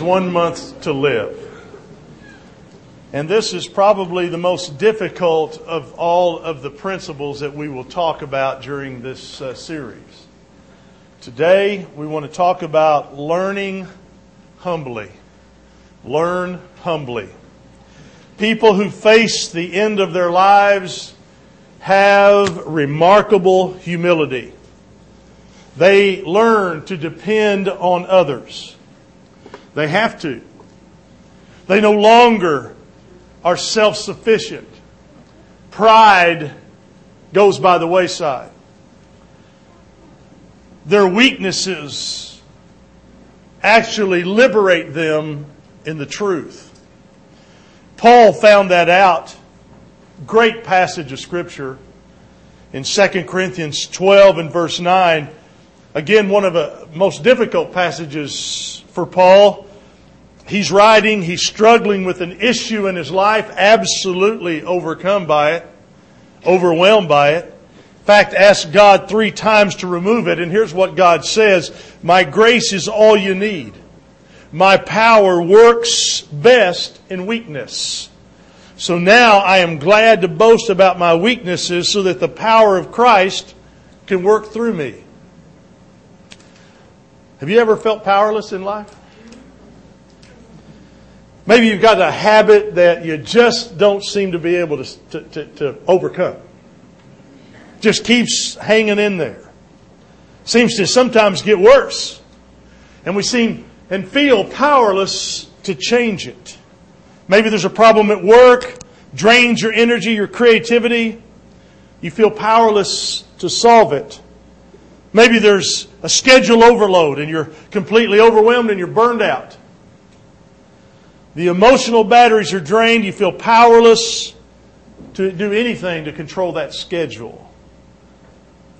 one month to live. And this is probably the most difficult of all of the principles that we will talk about during this uh, series. Today, we want to talk about learning humbly. Learn humbly. People who face the end of their lives have remarkable humility. They learn to depend on others. They have to. They no longer are self sufficient. Pride goes by the wayside. Their weaknesses actually liberate them in the truth. Paul found that out. Great passage of Scripture in 2 Corinthians 12 and verse 9. Again, one of the most difficult passages for Paul. He's writing, he's struggling with an issue in his life, absolutely overcome by it, overwhelmed by it. In fact, asked God three times to remove it, and here's what God says My grace is all you need. My power works best in weakness. So now I am glad to boast about my weaknesses so that the power of Christ can work through me. Have you ever felt powerless in life? Maybe you've got a habit that you just don't seem to be able to, to, to, to overcome. Just keeps hanging in there. Seems to sometimes get worse. And we seem and feel powerless to change it. Maybe there's a problem at work, drains your energy, your creativity. You feel powerless to solve it. Maybe there's a schedule overload and you're completely overwhelmed and you're burned out. The emotional batteries are drained. You feel powerless to do anything to control that schedule.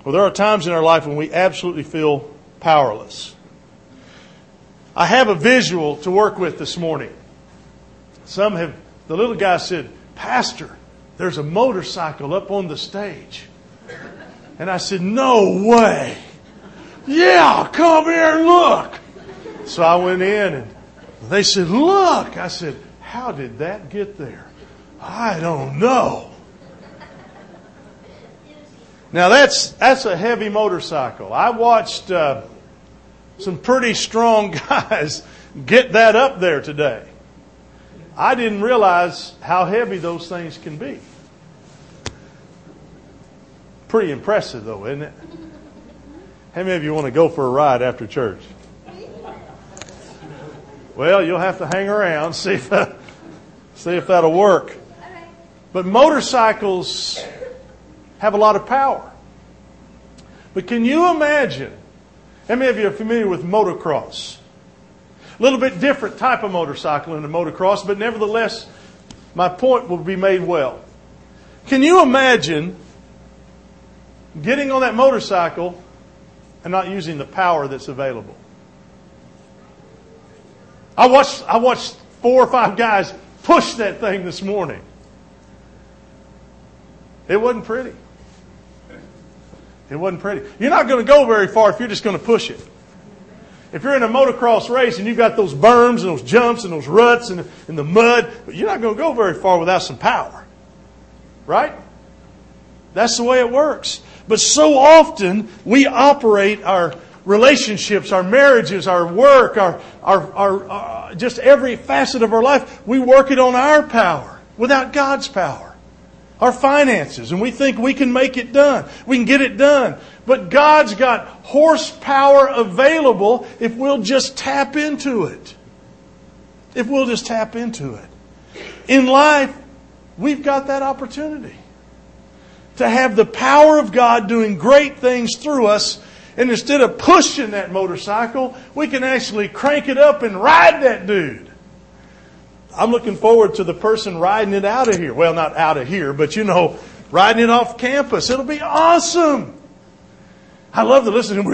Well, there are times in our life when we absolutely feel powerless. I have a visual to work with this morning. Some have, the little guy said, Pastor, there's a motorcycle up on the stage. And I said, No way. Yeah, come here and look. So I went in and they said, Look. I said, How did that get there? I don't know. Now that's that's a heavy motorcycle. I watched uh, some pretty strong guys get that up there today. I didn't realize how heavy those things can be. Pretty impressive, though, isn't it? How many of you want to go for a ride after church? Well, you'll have to hang around, see if, see if that'll work. But motorcycles have a lot of power. But can you imagine? How many of you are familiar with motocross? A little bit different type of motorcycle in the motocross, but nevertheless, my point will be made well. Can you imagine getting on that motorcycle and not using the power that's available? I watched, I watched four or five guys push that thing this morning. It wasn't pretty. It wasn't pretty. You're not going to go very far if you're just going to push it. If you're in a motocross race and you've got those berms and those jumps and those ruts and, and the mud, you're not going to go very far without some power. Right? That's the way it works. But so often we operate our relationships, our marriages, our work, our, our, our, uh, just every facet of our life, we work it on our power without God's power. Our finances, and we think we can make it done. We can get it done. But God's got horsepower available if we'll just tap into it. If we'll just tap into it. In life, we've got that opportunity to have the power of God doing great things through us. And instead of pushing that motorcycle, we can actually crank it up and ride that dude. I'm looking forward to the person riding it out of here. Well, not out of here, but you know, riding it off campus. It'll be awesome. I love to listen to them.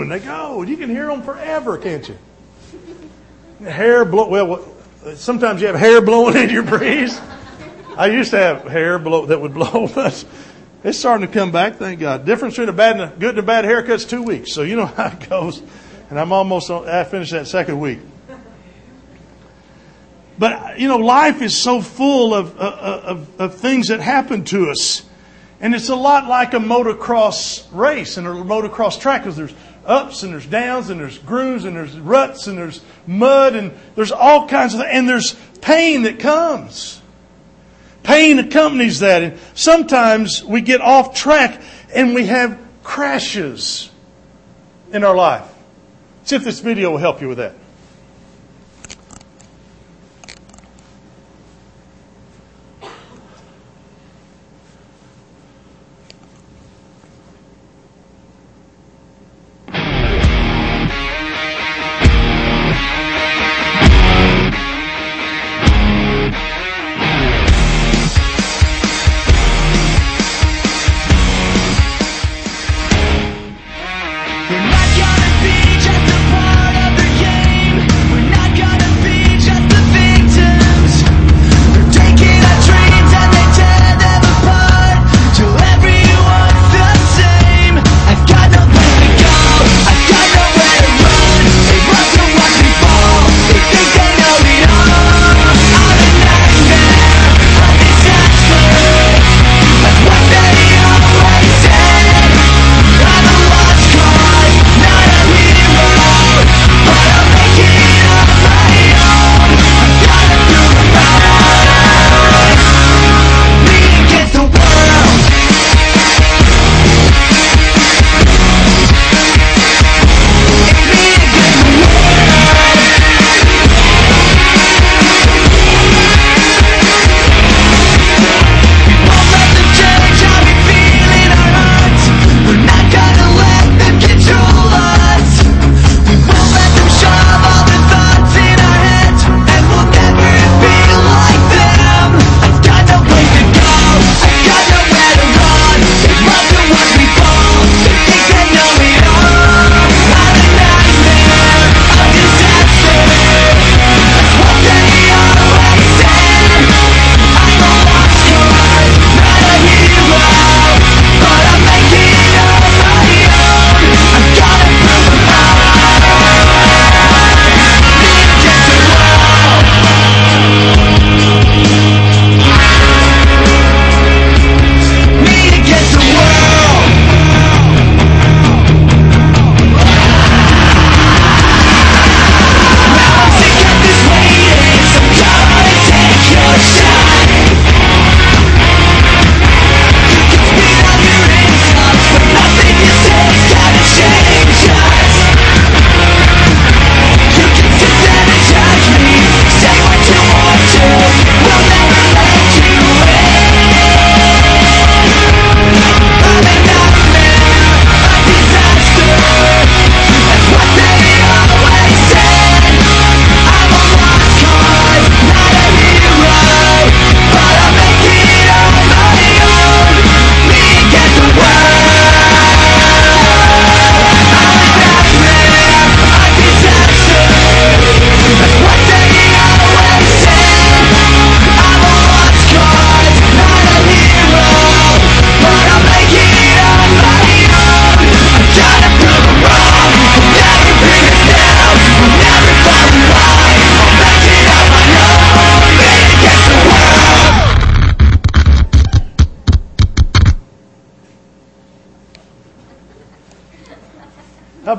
And they go. You can hear them forever, can't you? Hair blow. Well, sometimes you have hair blowing in your breeze. I used to have hair blow that would blow, but it's starting to come back. Thank God. Difference between a bad and a good and a bad haircut's two weeks. So you know how it goes. and I'm almost uh, I finished that second week. But you know, life is so full of, uh, uh, of, of, things that happen to us, and it's a lot like a motocross race and a motocross track because there's ups and there's downs and there's grooves and there's ruts and there's mud and there's all kinds of and there's pain that comes. Pain accompanies that, and sometimes we get off track and we have crashes in our life. See if this video will help you with that.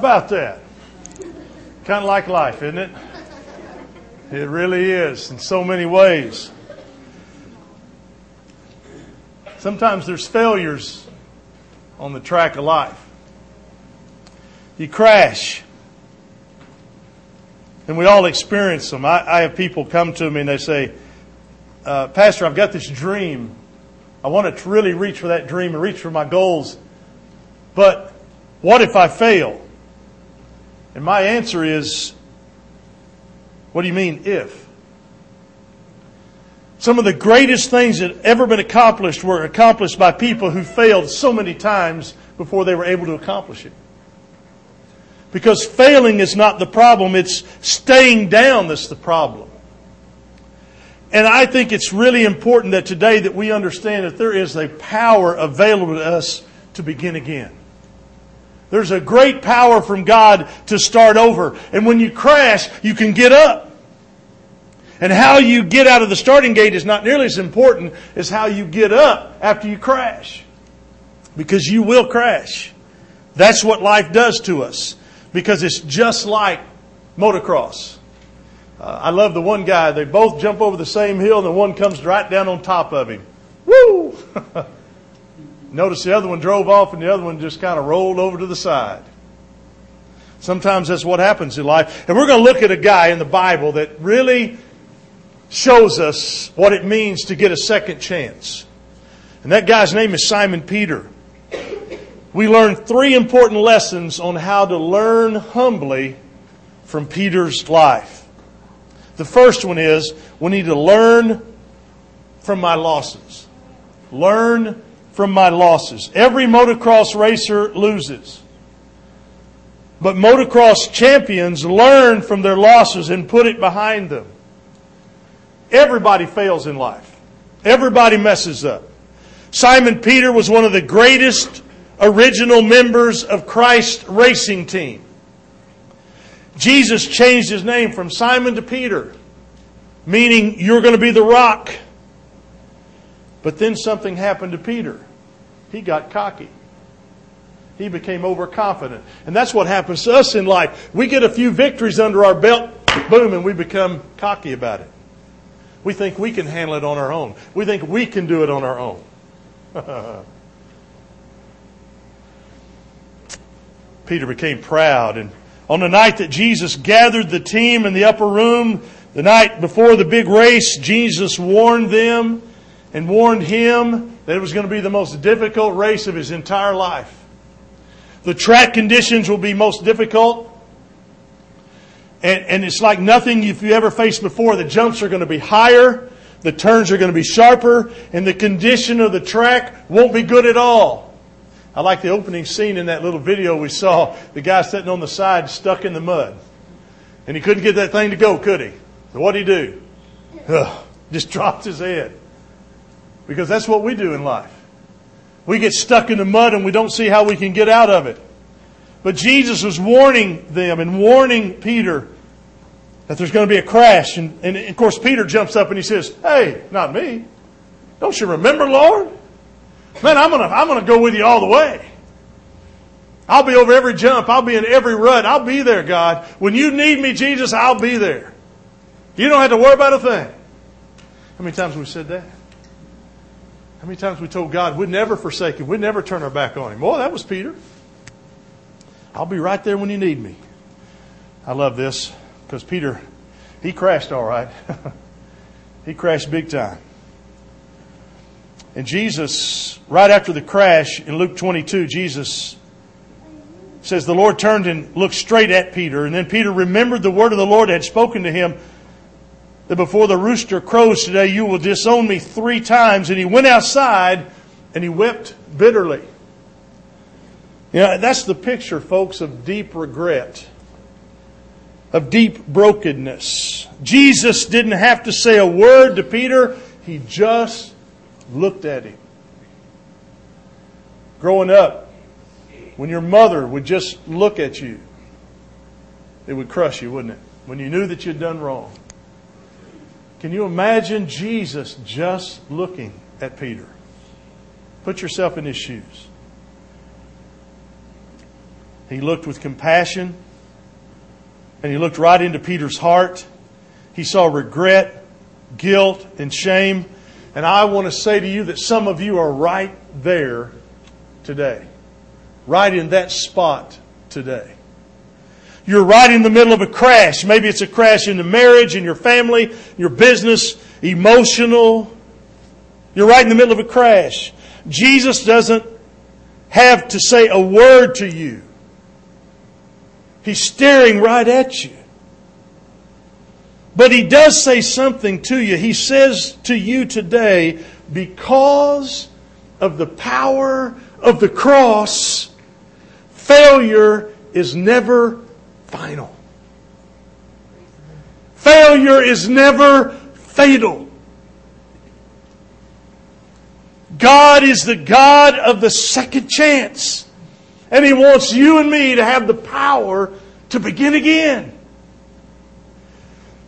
About that? Kind of like life, isn't it? It really is in so many ways. Sometimes there's failures on the track of life. You crash. And we all experience them. I, I have people come to me and they say, uh, Pastor, I've got this dream. I want to really reach for that dream and reach for my goals. But what if I fail? And my answer is, what do you mean if? Some of the greatest things that ever been accomplished were accomplished by people who failed so many times before they were able to accomplish it. Because failing is not the problem, it's staying down that's the problem. And I think it's really important that today that we understand that there is a power available to us to begin again. There's a great power from God to start over. And when you crash, you can get up. And how you get out of the starting gate is not nearly as important as how you get up after you crash. Because you will crash. That's what life does to us. Because it's just like motocross. Uh, I love the one guy. They both jump over the same hill and the one comes right down on top of him. Woo! Notice the other one drove off and the other one just kind of rolled over to the side. Sometimes that's what happens in life. And we're going to look at a guy in the Bible that really shows us what it means to get a second chance. And that guy's name is Simon Peter. We learn three important lessons on how to learn humbly from Peter's life. The first one is we need to learn from my losses. Learn from my losses. Every motocross racer loses. But motocross champions learn from their losses and put it behind them. Everybody fails in life. Everybody messes up. Simon Peter was one of the greatest original members of Christ's racing team. Jesus changed his name from Simon to Peter, meaning you're going to be the rock. But then something happened to Peter he got cocky. He became overconfident. And that's what happens to us in life. We get a few victories under our belt, boom, and we become cocky about it. We think we can handle it on our own. We think we can do it on our own. Peter became proud. And on the night that Jesus gathered the team in the upper room, the night before the big race, Jesus warned them and warned him that it was going to be the most difficult race of his entire life. The track conditions will be most difficult. And, and it's like nothing you've ever faced before. The jumps are going to be higher. The turns are going to be sharper. And the condition of the track won't be good at all. I like the opening scene in that little video we saw. The guy sitting on the side stuck in the mud. And he couldn't get that thing to go, could he? So what'd he do? Ugh, just dropped his head. Because that's what we do in life. We get stuck in the mud and we don't see how we can get out of it. But Jesus was warning them and warning Peter that there's going to be a crash. And, and of course, Peter jumps up and he says, Hey, not me. Don't you remember, Lord? Man, I'm going to, I'm going to go with you all the way. I'll be over every jump. I'll be in every rut. I'll be there, God. When you need me, Jesus, I'll be there. You don't have to worry about a thing. How many times have we said that? How many times we told God we'd never forsake Him, we'd never turn our back on Him? Well, that was Peter. I'll be right there when you need me. I love this because Peter, he crashed all right. he crashed big time. And Jesus, right after the crash in Luke 22, Jesus says the Lord turned and looked straight at Peter. And then Peter remembered the word of the Lord had spoken to him that before the rooster crows today, you will disown me three times. And he went outside and he wept bitterly. You know, that's the picture, folks, of deep regret, of deep brokenness. Jesus didn't have to say a word to Peter, he just looked at him. Growing up, when your mother would just look at you, it would crush you, wouldn't it? When you knew that you'd done wrong. Can you imagine Jesus just looking at Peter? Put yourself in his shoes. He looked with compassion and he looked right into Peter's heart. He saw regret, guilt, and shame. And I want to say to you that some of you are right there today, right in that spot today. You're right in the middle of a crash. Maybe it's a crash in the marriage, in your family, your business, emotional. You're right in the middle of a crash. Jesus doesn't have to say a word to you. He's staring right at you. But he does say something to you. He says to you today, because of the power of the cross, failure is never final. Failure is never fatal. God is the God of the second chance. And He wants you and me to have the power to begin again.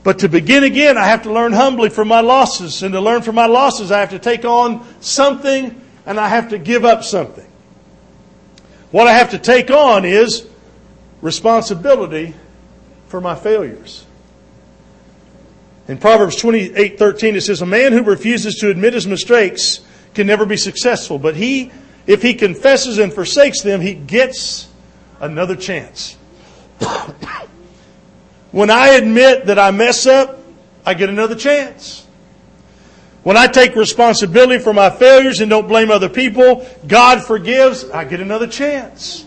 But to begin again, I have to learn humbly from my losses. And to learn from my losses, I have to take on something and I have to give up something. What I have to take on is responsibility for my failures. In Proverbs 28:13 it says a man who refuses to admit his mistakes can never be successful, but he if he confesses and forsakes them, he gets another chance. when I admit that I mess up, I get another chance. When I take responsibility for my failures and don't blame other people, God forgives, I get another chance.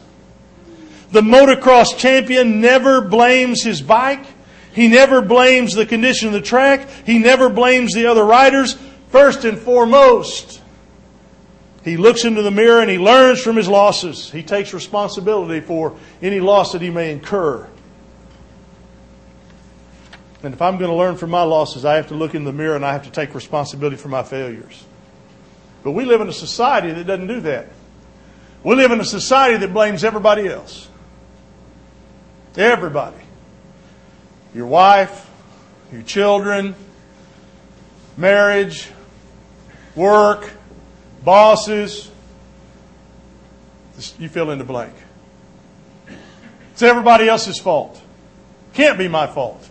The motocross champion never blames his bike. He never blames the condition of the track. He never blames the other riders. First and foremost, he looks into the mirror and he learns from his losses. He takes responsibility for any loss that he may incur. And if I'm going to learn from my losses, I have to look in the mirror and I have to take responsibility for my failures. But we live in a society that doesn't do that. We live in a society that blames everybody else. Everybody. Your wife, your children, marriage, work, bosses. You fill in the blank. It's everybody else's fault. Can't be my fault.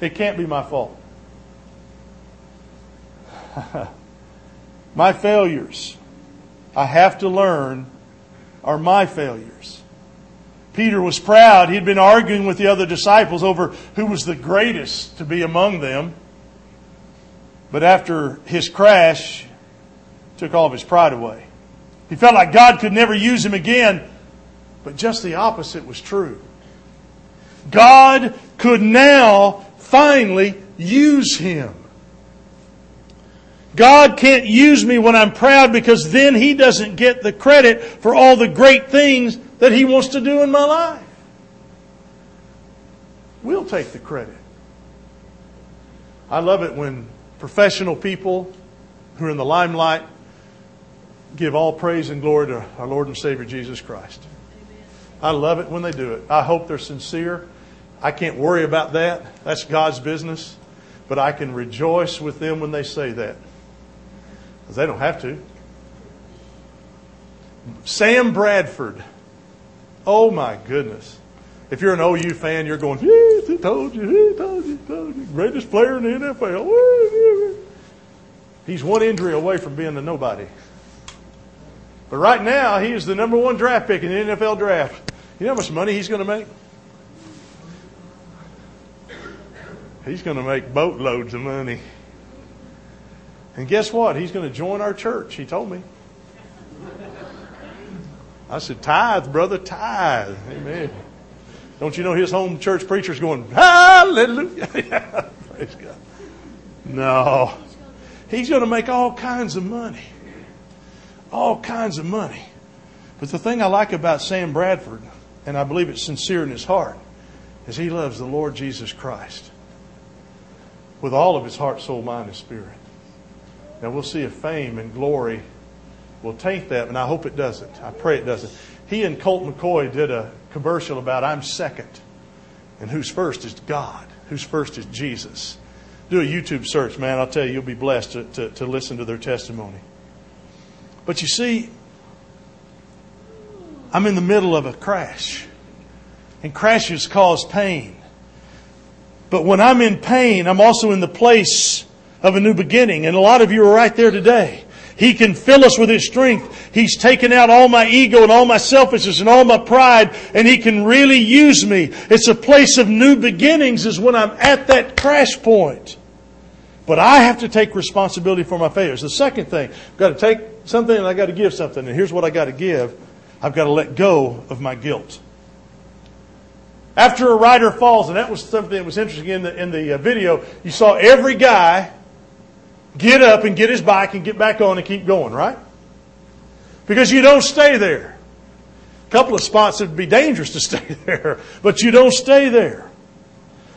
It can't be my fault. my failures, I have to learn, are my failures. Peter was proud. He'd been arguing with the other disciples over who was the greatest to be among them. But after his crash, took all of his pride away. He felt like God could never use him again, but just the opposite was true. God could now finally use him. God can't use me when I'm proud because then He doesn't get the credit for all the great things that He wants to do in my life. We'll take the credit. I love it when professional people who are in the limelight give all praise and glory to our Lord and Savior Jesus Christ. I love it when they do it. I hope they're sincere. I can't worry about that. That's God's business. But I can rejoice with them when they say that. Because they don't have to. Sam Bradford. Oh my goodness. If you're an OU fan, you're going, he told you, he told you, he told you. Greatest player in the NFL. He's one injury away from being a nobody. But right now, he is the number one draft pick in the NFL draft. You know how much money he's going to make? He's going to make boatloads of money. And guess what? He's going to join our church. He told me. I said, tithe, brother, tithe. Amen. Don't you know his home church preacher's going, hallelujah. Praise God. No. He's going to make all kinds of money. All kinds of money. But the thing I like about Sam Bradford, and I believe it's sincere in his heart, is he loves the Lord Jesus Christ with all of his heart, soul, mind, and spirit. Now we'll see if fame and glory will taint that, and I hope it doesn't. I pray it doesn't. He and Colt McCoy did a commercial about I'm second, and who's first is God, who's first is Jesus. Do a YouTube search, man. I'll tell you, you'll be blessed to, to, to listen to their testimony. But you see, I'm in the middle of a crash, and crashes cause pain. But when I'm in pain, I'm also in the place of a new beginning. And a lot of you are right there today. He can fill us with His strength. He's taken out all my ego and all my selfishness and all my pride, and He can really use me. It's a place of new beginnings is when I'm at that crash point. But I have to take responsibility for my failures. The second thing, I've got to take something and I've got to give something. And here's what I've got to give. I've got to let go of my guilt. After a rider falls, and that was something that was interesting in the, in the uh, video, you saw every guy get up and get his bike and get back on and keep going, right? Because you don't stay there. A couple of spots it would be dangerous to stay there, but you don't stay there.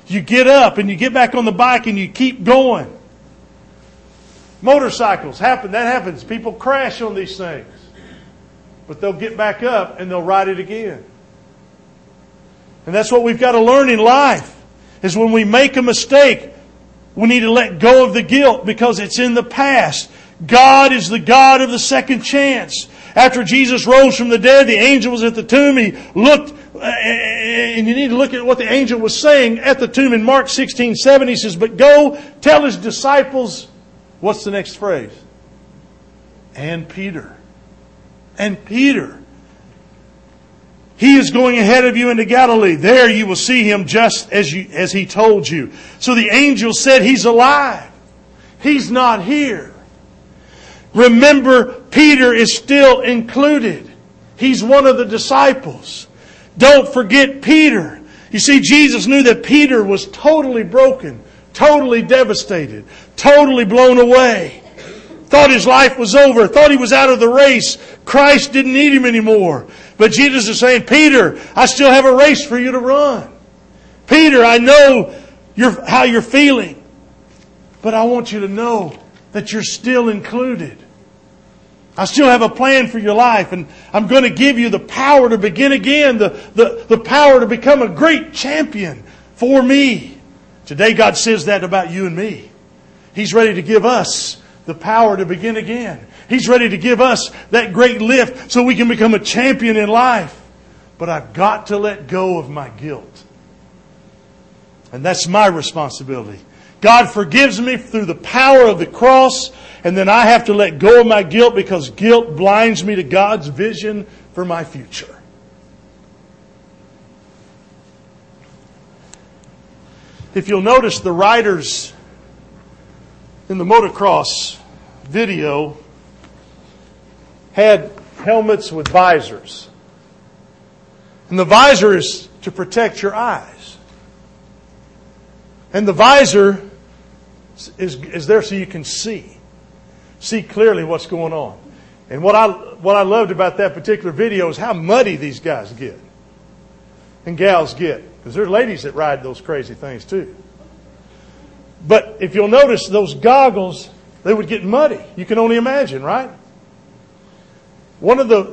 You get up and you get back on the bike and you keep going. Motorcycles happen. That happens. People crash on these things. but they'll get back up and they'll ride it again. And that's what we've got to learn in life is when we make a mistake, we need to let go of the guilt because it's in the past. God is the God of the second chance. After Jesus rose from the dead, the angel was at the tomb. He looked, uh, and you need to look at what the angel was saying at the tomb in Mark 16, 7. He says, But go tell his disciples, what's the next phrase? And Peter. And Peter. He is going ahead of you into Galilee. There you will see him just as, you, as he told you. So the angel said, He's alive. He's not here. Remember, Peter is still included. He's one of the disciples. Don't forget Peter. You see, Jesus knew that Peter was totally broken, totally devastated, totally blown away. Thought his life was over, thought he was out of the race. Christ didn't need him anymore. But Jesus is saying, Peter, I still have a race for you to run. Peter, I know you're, how you're feeling, but I want you to know that you're still included. I still have a plan for your life, and I'm going to give you the power to begin again, the, the, the power to become a great champion for me. Today, God says that about you and me. He's ready to give us the power to begin again. He's ready to give us that great lift so we can become a champion in life. But I've got to let go of my guilt. And that's my responsibility. God forgives me through the power of the cross and then I have to let go of my guilt because guilt blinds me to God's vision for my future. If you'll notice, the riders in the motocross video had helmets with visors. And the visor is to protect your eyes. And the visor is, is there so you can see see clearly what's going on. And what I, what I loved about that particular video is how muddy these guys get and gals get. Because there's ladies that ride those crazy things too. But if you'll notice, those goggles, they would get muddy. You can only imagine, right? One of the,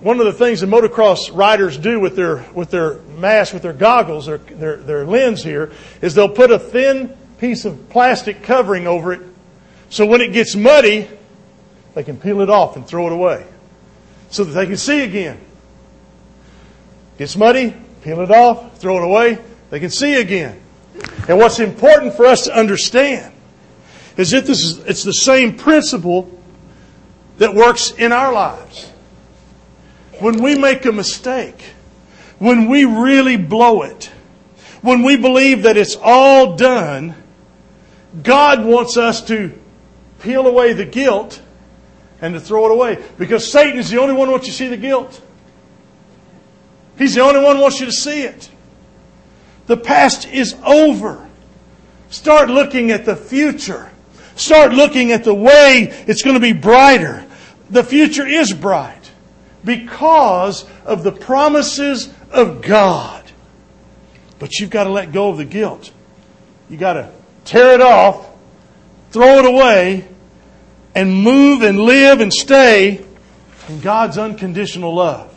one of the things the motocross riders do with their, with their mask, with their goggles, their, their, their lens here, is they'll put a thin piece of plastic covering over it. So when it gets muddy, they can peel it off and throw it away so that they can see again. Gets muddy, peel it off, throw it away, they can see again. And what's important for us to understand is that this is, it's the same principle that works in our lives. When we make a mistake, when we really blow it, when we believe that it's all done, God wants us to peel away the guilt and to throw it away. Because Satan is the only one who wants you to see the guilt. He's the only one who wants you to see it. The past is over. Start looking at the future. Start looking at the way it's going to be brighter. The future is bright because of the promises of God. But you've got to let go of the guilt. You've got to tear it off, throw it away, and move and live and stay in God's unconditional love.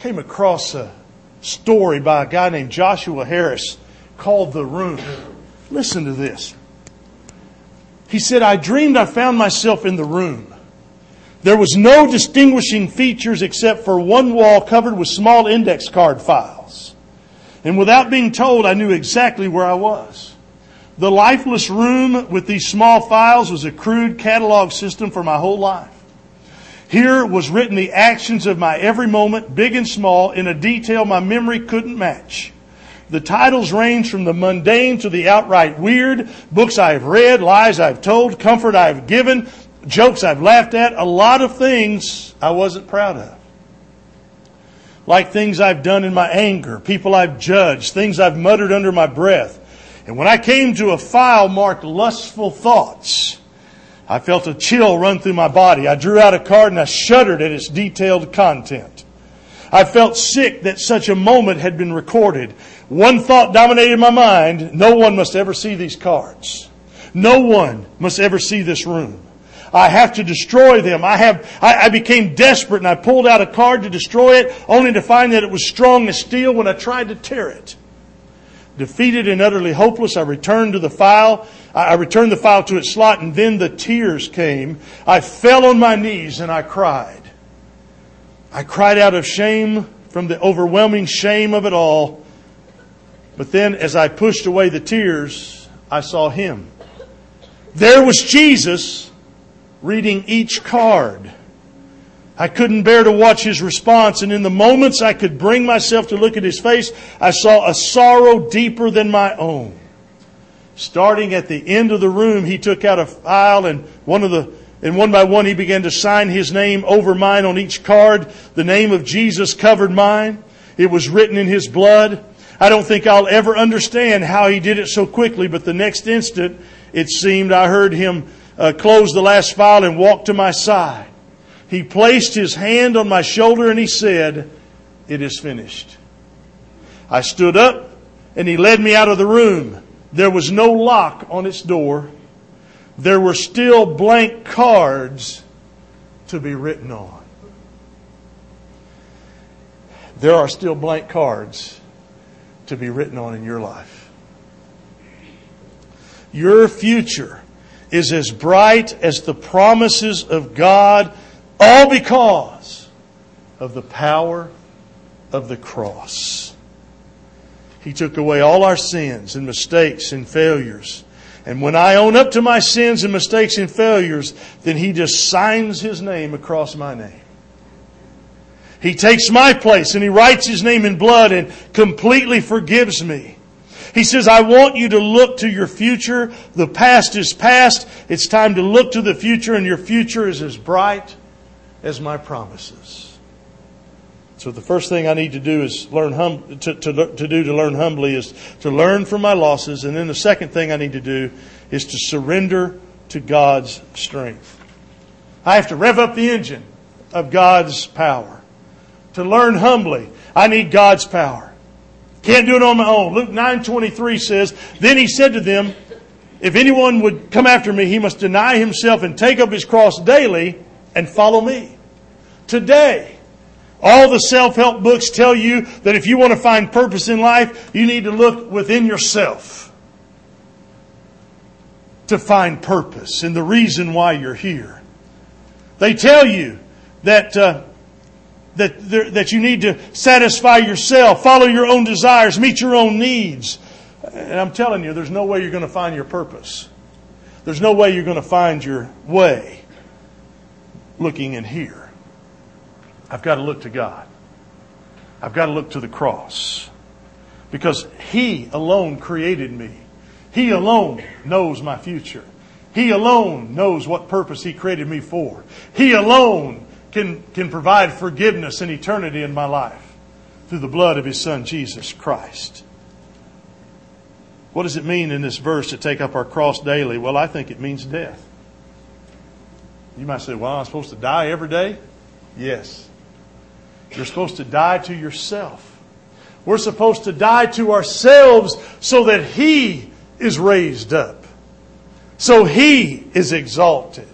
Came across a story by a guy named Joshua Harris called The Room. Listen to this. He said, I dreamed I found myself in the room. There was no distinguishing features except for one wall covered with small index card files. And without being told, I knew exactly where I was. The lifeless room with these small files was a crude catalog system for my whole life. Here was written the actions of my every moment, big and small, in a detail my memory couldn't match. The titles range from the mundane to the outright weird, books I've read, lies I've told, comfort I've given, jokes I've laughed at, a lot of things I wasn't proud of. Like things I've done in my anger, people I've judged, things I've muttered under my breath, and when I came to a file marked lustful thoughts, I felt a chill run through my body. I drew out a card and I shuddered at its detailed content. I felt sick that such a moment had been recorded. One thought dominated my mind. No one must ever see these cards. No one must ever see this room. I have to destroy them. I have, I, I became desperate and I pulled out a card to destroy it only to find that it was strong as steel when I tried to tear it. Defeated and utterly hopeless, I returned to the file. I returned the file to its slot and then the tears came. I fell on my knees and I cried. I cried out of shame from the overwhelming shame of it all. But then as I pushed away the tears, I saw him. There was Jesus reading each card. I couldn't bear to watch his response, and in the moments I could bring myself to look at his face, I saw a sorrow deeper than my own. Starting at the end of the room, he took out a file and one of the and one by one he began to sign his name over mine on each card. The name of Jesus covered mine. It was written in his blood. I don't think I'll ever understand how he did it so quickly, but the next instant it seemed I heard him uh, close the last file and walked to my side. He placed his hand on my shoulder and he said, It is finished. I stood up and he led me out of the room. There was no lock on its door. There were still blank cards to be written on. There are still blank cards to be written on in your life. Your future is as bright as the promises of God, all because of the power of the cross. He took away all our sins and mistakes and failures. And when I own up to my sins and mistakes and failures, then He just signs His name across my name. He takes my place and He writes His name in blood and completely forgives me. He says, I want you to look to your future. The past is past. It's time to look to the future, and your future is as bright as my promises. So the first thing I need to do is learn hum, to, to, to do to learn humbly is to learn from my losses. And then the second thing I need to do is to surrender to God's strength. I have to rev up the engine of God's power. To learn humbly, I need God's power. Can't do it on my own. Luke 9:23 says, "Then he said to them, if anyone would come after me, he must deny himself and take up his cross daily and follow me." Today, all the self-help books tell you that if you want to find purpose in life, you need to look within yourself to find purpose and the reason why you're here. They tell you that uh, that, that you need to satisfy yourself, follow your own desires, meet your own needs. And I'm telling you, there's no way you're going to find your purpose. There's no way you're going to find your way looking in here. I've got to look to God. I've got to look to the cross. Because He alone created me. He alone knows my future. He alone knows what purpose He created me for. He alone can, can provide forgiveness and eternity in my life through the blood of His Son, Jesus Christ. What does it mean in this verse to take up our cross daily? Well, I think it means death. You might say, well, I'm supposed to die every day? Yes. You're supposed to die to yourself. We're supposed to die to ourselves so that He is raised up. So He is exalted.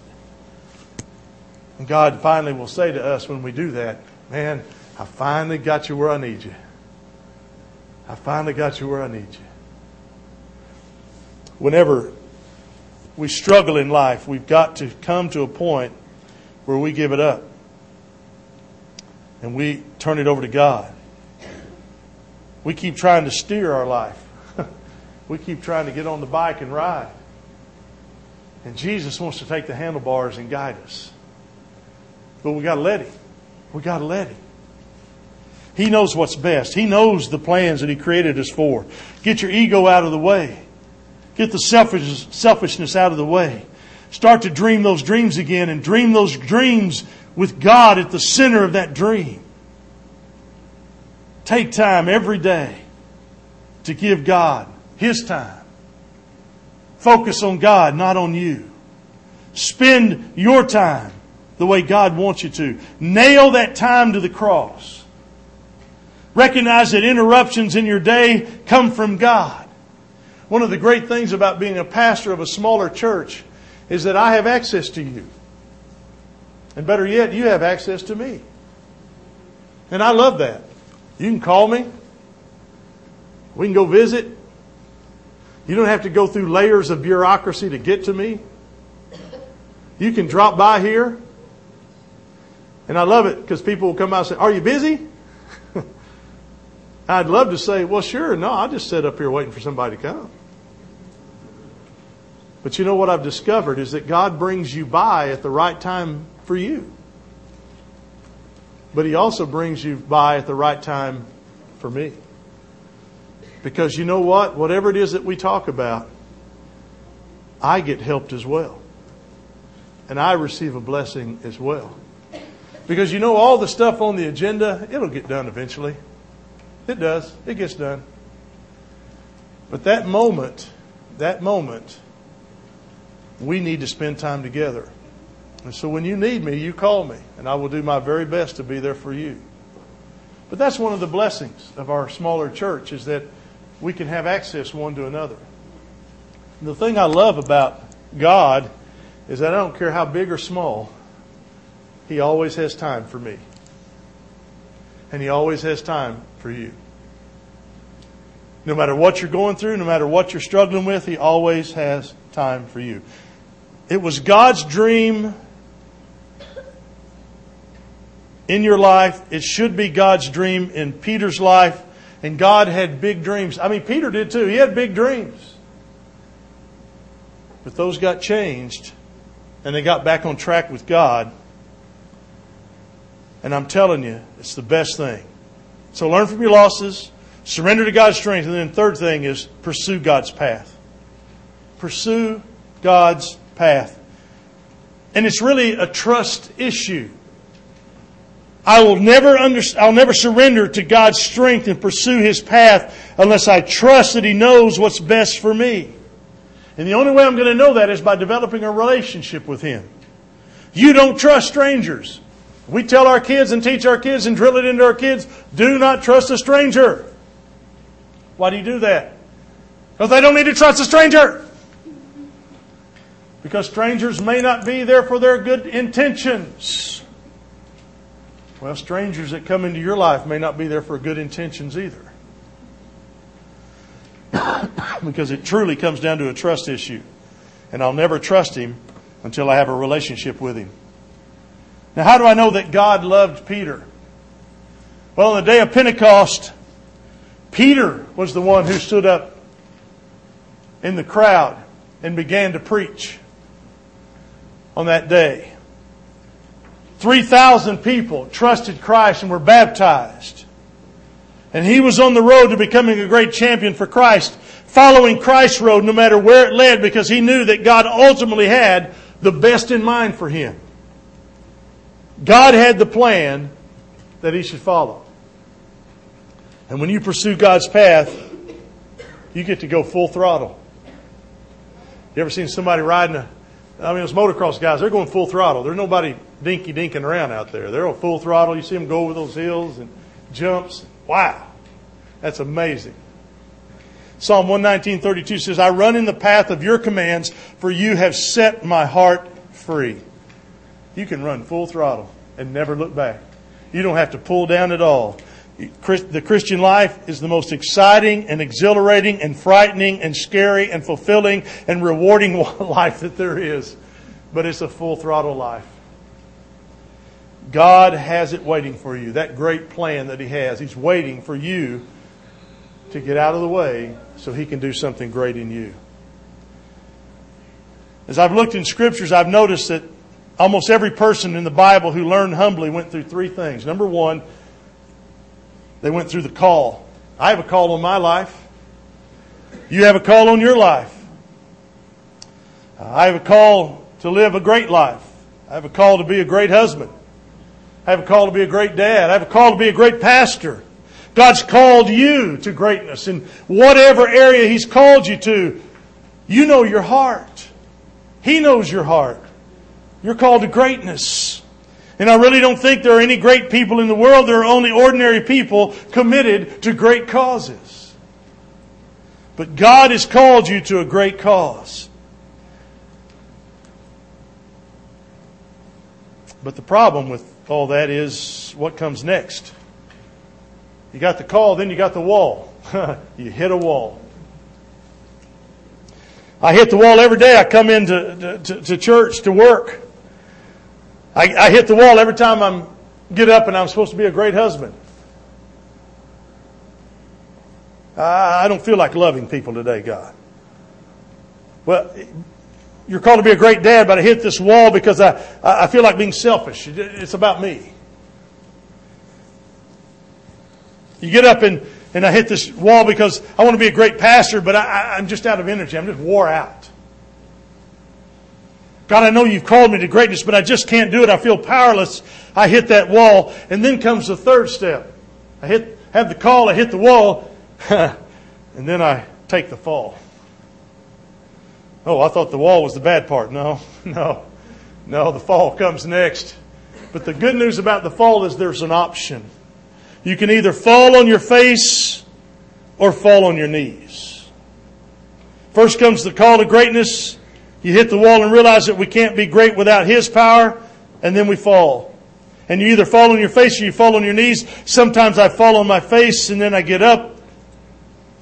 And God finally will say to us when we do that, man, I finally got you where I need you. I finally got you where I need you. Whenever we struggle in life, we've got to come to a point where we give it up and we turn it over to God. We keep trying to steer our life. we keep trying to get on the bike and ride. And Jesus wants to take the handlebars and guide us. But we got to let Him. We got to let Him. He knows what's best. He knows the plans that He created us for. Get your ego out of the way. Get the selfish, selfishness out of the way. Start to dream those dreams again and dream those dreams with God at the center of that dream. Take time every day to give God His time. Focus on God, not on you. Spend your time the way God wants you to. Nail that time to the cross. Recognize that interruptions in your day come from God. One of the great things about being a pastor of a smaller church is that I have access to you. And better yet, you have access to me. And I love that. You can call me. We can go visit. You don't have to go through layers of bureaucracy to get to me. You can drop by here. And I love it because people will come out and say, Are you busy? I'd love to say, Well, sure. No, I just sit up here waiting for somebody to come. But you know what I've discovered is that God brings you by at the right time for you. But He also brings you by at the right time for me. Because you know what? Whatever it is that we talk about, I get helped as well. And I receive a blessing as well. Because you know, all the stuff on the agenda, it'll get done eventually. It does. It gets done. But that moment, that moment, we need to spend time together. And so when you need me, you call me, and I will do my very best to be there for you. But that's one of the blessings of our smaller church is that we can have access one to another. And the thing I love about God is that I don't care how big or small, He always has time for me. And He always has time for you. No matter what you're going through, no matter what you're struggling with, He always has time for you. It was God's dream in your life. It should be God's dream in Peter's life. And God had big dreams. I mean, Peter did too. He had big dreams. But those got changed and they got back on track with God. And I'm telling you, it's the best thing. So learn from your losses, surrender to God's strength, and then third thing is pursue God's path. Pursue God's path. And it's really a trust issue. I will never under, I'll never surrender to God's strength and pursue His path unless I trust that He knows what's best for me. And the only way I'm going to know that is by developing a relationship with Him. You don't trust strangers. We tell our kids and teach our kids and drill it into our kids, do not trust a stranger. Why do you do that? Because they don't need to trust a stranger. Because strangers may not be there for their good intentions. Well, strangers that come into your life may not be there for good intentions either. because it truly comes down to a trust issue. And I'll never trust him until I have a relationship with him. Now, how do I know that God loved Peter? Well, on the day of Pentecost, Peter was the one who stood up in the crowd and began to preach on that day. 3,000 people trusted Christ and were baptized. And he was on the road to becoming a great champion for Christ, following Christ's road no matter where it led because he knew that God ultimately had the best in mind for him. God had the plan that he should follow. And when you pursue God's path, you get to go full throttle. You ever seen somebody riding a, I mean, those motocross guys, they're going full throttle. There's nobody dinky dinking around out there. They're on full throttle. You see them go over those hills and jumps. Wow. That's amazing. Psalm 119.32 says, I run in the path of your commands, for you have set my heart free. You can run full throttle and never look back. You don't have to pull down at all. The Christian life is the most exciting and exhilarating and frightening and scary and fulfilling and rewarding life that there is. But it's a full throttle life. God has it waiting for you. That great plan that He has. He's waiting for you to get out of the way so He can do something great in you. As I've looked in scriptures, I've noticed that almost every person in the Bible who learned humbly went through three things. Number one, they went through the call. I have a call on my life. You have a call on your life. I have a call to live a great life. I have a call to be a great husband. I have a call to be a great dad. I have a call to be a great pastor. God's called you to greatness in whatever area He's called you to. You know your heart. He knows your heart. You're called to greatness. And I really don't think there are any great people in the world. There are only ordinary people committed to great causes. But God has called you to a great cause. But the problem with all that is what comes next. You got the call, then you got the wall. you hit a wall. I hit the wall every day I come into to, to church to work. I, I hit the wall every time I get up and I'm supposed to be a great husband. I, I don't feel like loving people today, God. Well, you're called to be a great dad, but I hit this wall because I, I feel like being selfish. It's about me. You get up and, and I hit this wall because I want to be a great pastor, but I, I'm just out of energy. I'm just wore out. God, I know you've called me to greatness, but I just can't do it. I feel powerless. I hit that wall. And then comes the third step. I hit, have the call, I hit the wall, and then I take the fall. Oh, I thought the wall was the bad part. No, no, no, the fall comes next. But the good news about the fall is there's an option. You can either fall on your face or fall on your knees. First comes the call to greatness. You hit the wall and realize that we can't be great without His power, and then we fall. And you either fall on your face or you fall on your knees. Sometimes I fall on my face and then I get up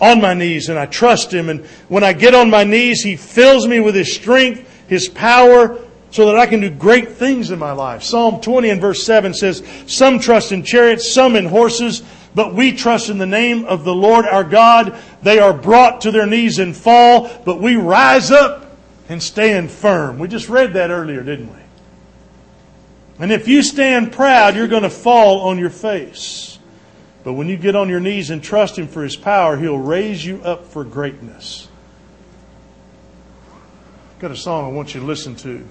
on my knees and I trust Him. And when I get on my knees, He fills me with His strength, His power, so that I can do great things in my life. Psalm 20 and verse 7 says, Some trust in chariots, some in horses, but we trust in the name of the Lord our God. They are brought to their knees and fall, but we rise up and stand firm. We just read that earlier, didn't we? And if you stand proud, you're going to fall on your face. But when you get on your knees and trust Him for His power, He'll raise you up for greatness. I've got a song I want you to listen to.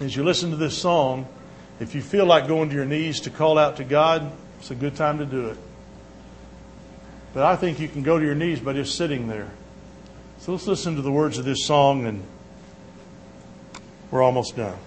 As you listen to this song, if you feel like going to your knees to call out to God, it's a good time to do it. But I think you can go to your knees by just sitting there. So let's listen to the words of this song, and we're almost done.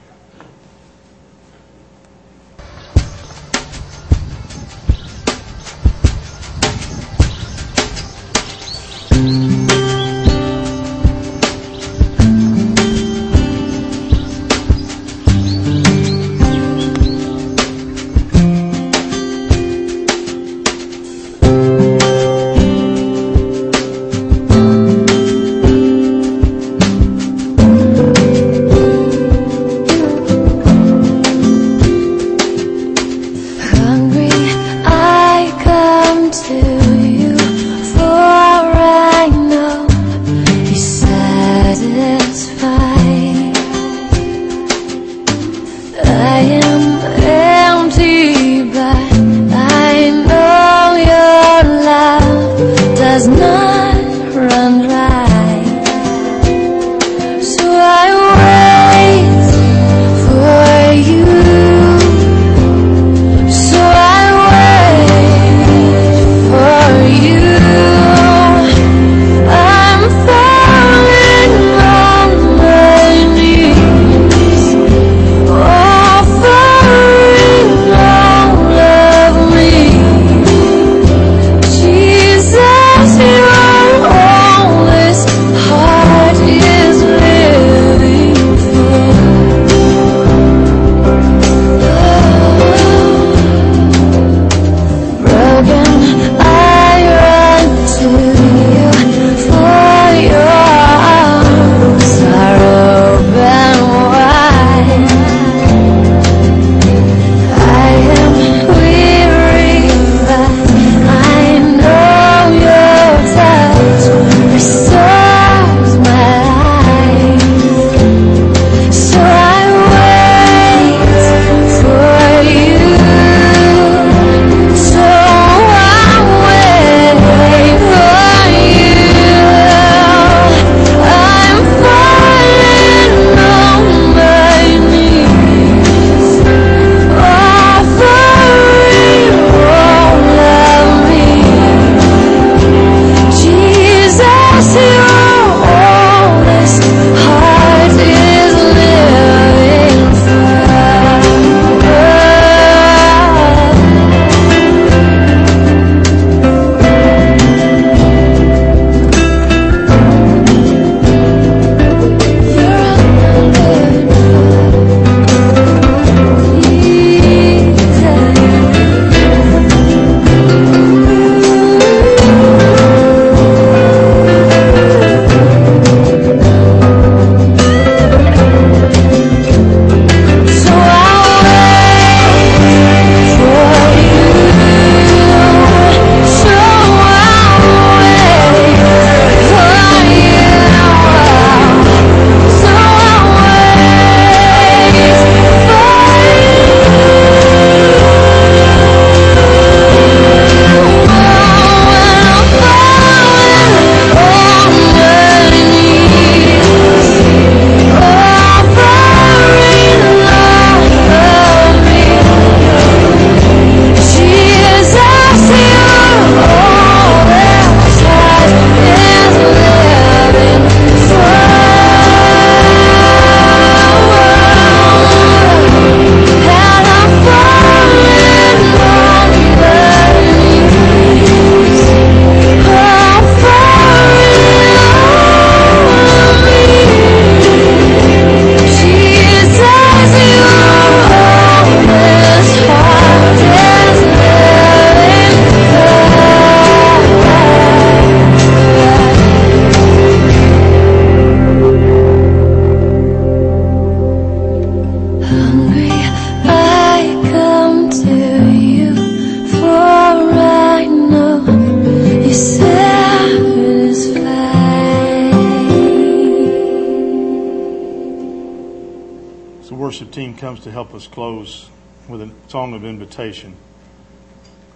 Help us close with a song of invitation,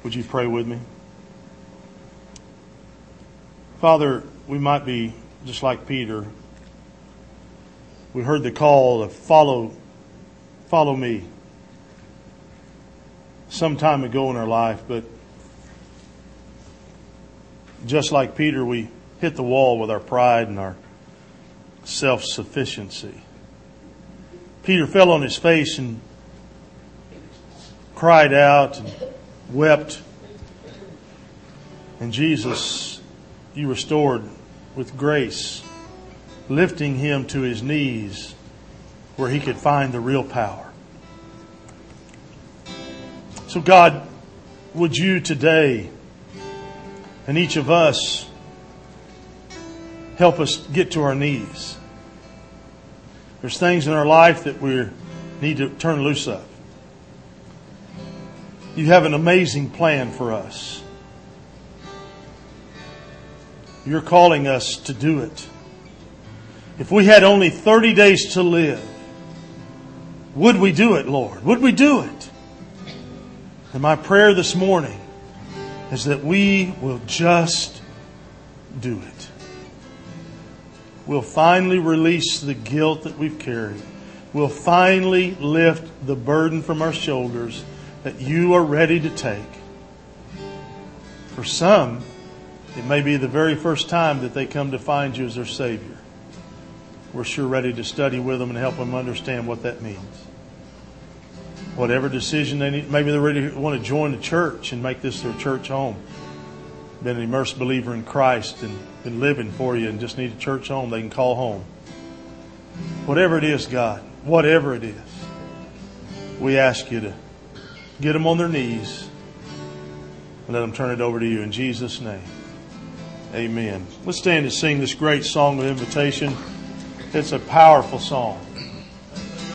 would you pray with me? Father, we might be just like Peter. We heard the call to follow, follow me some time ago in our life, but just like Peter, we hit the wall with our pride and our self sufficiency. Peter fell on his face and cried out and wept. And Jesus, you restored with grace, lifting him to his knees where he could find the real power. So, God, would you today and each of us help us get to our knees? There's things in our life that we need to turn loose of. You have an amazing plan for us. You're calling us to do it. If we had only 30 days to live, would we do it, Lord? Would we do it? And my prayer this morning is that we will just do it. We'll finally release the guilt that we've carried. We'll finally lift the burden from our shoulders that you are ready to take. For some, it may be the very first time that they come to find you as their Savior. We're sure ready to study with them and help them understand what that means. Whatever decision they need, maybe they're ready to want to join the church and make this their church home. Been an immersed believer in Christ and been living for you and just need a church home they can call home. Whatever it is, God, whatever it is, we ask you to get them on their knees and let them turn it over to you in Jesus' name. Amen. Let's stand and sing this great song of invitation. It's a powerful song.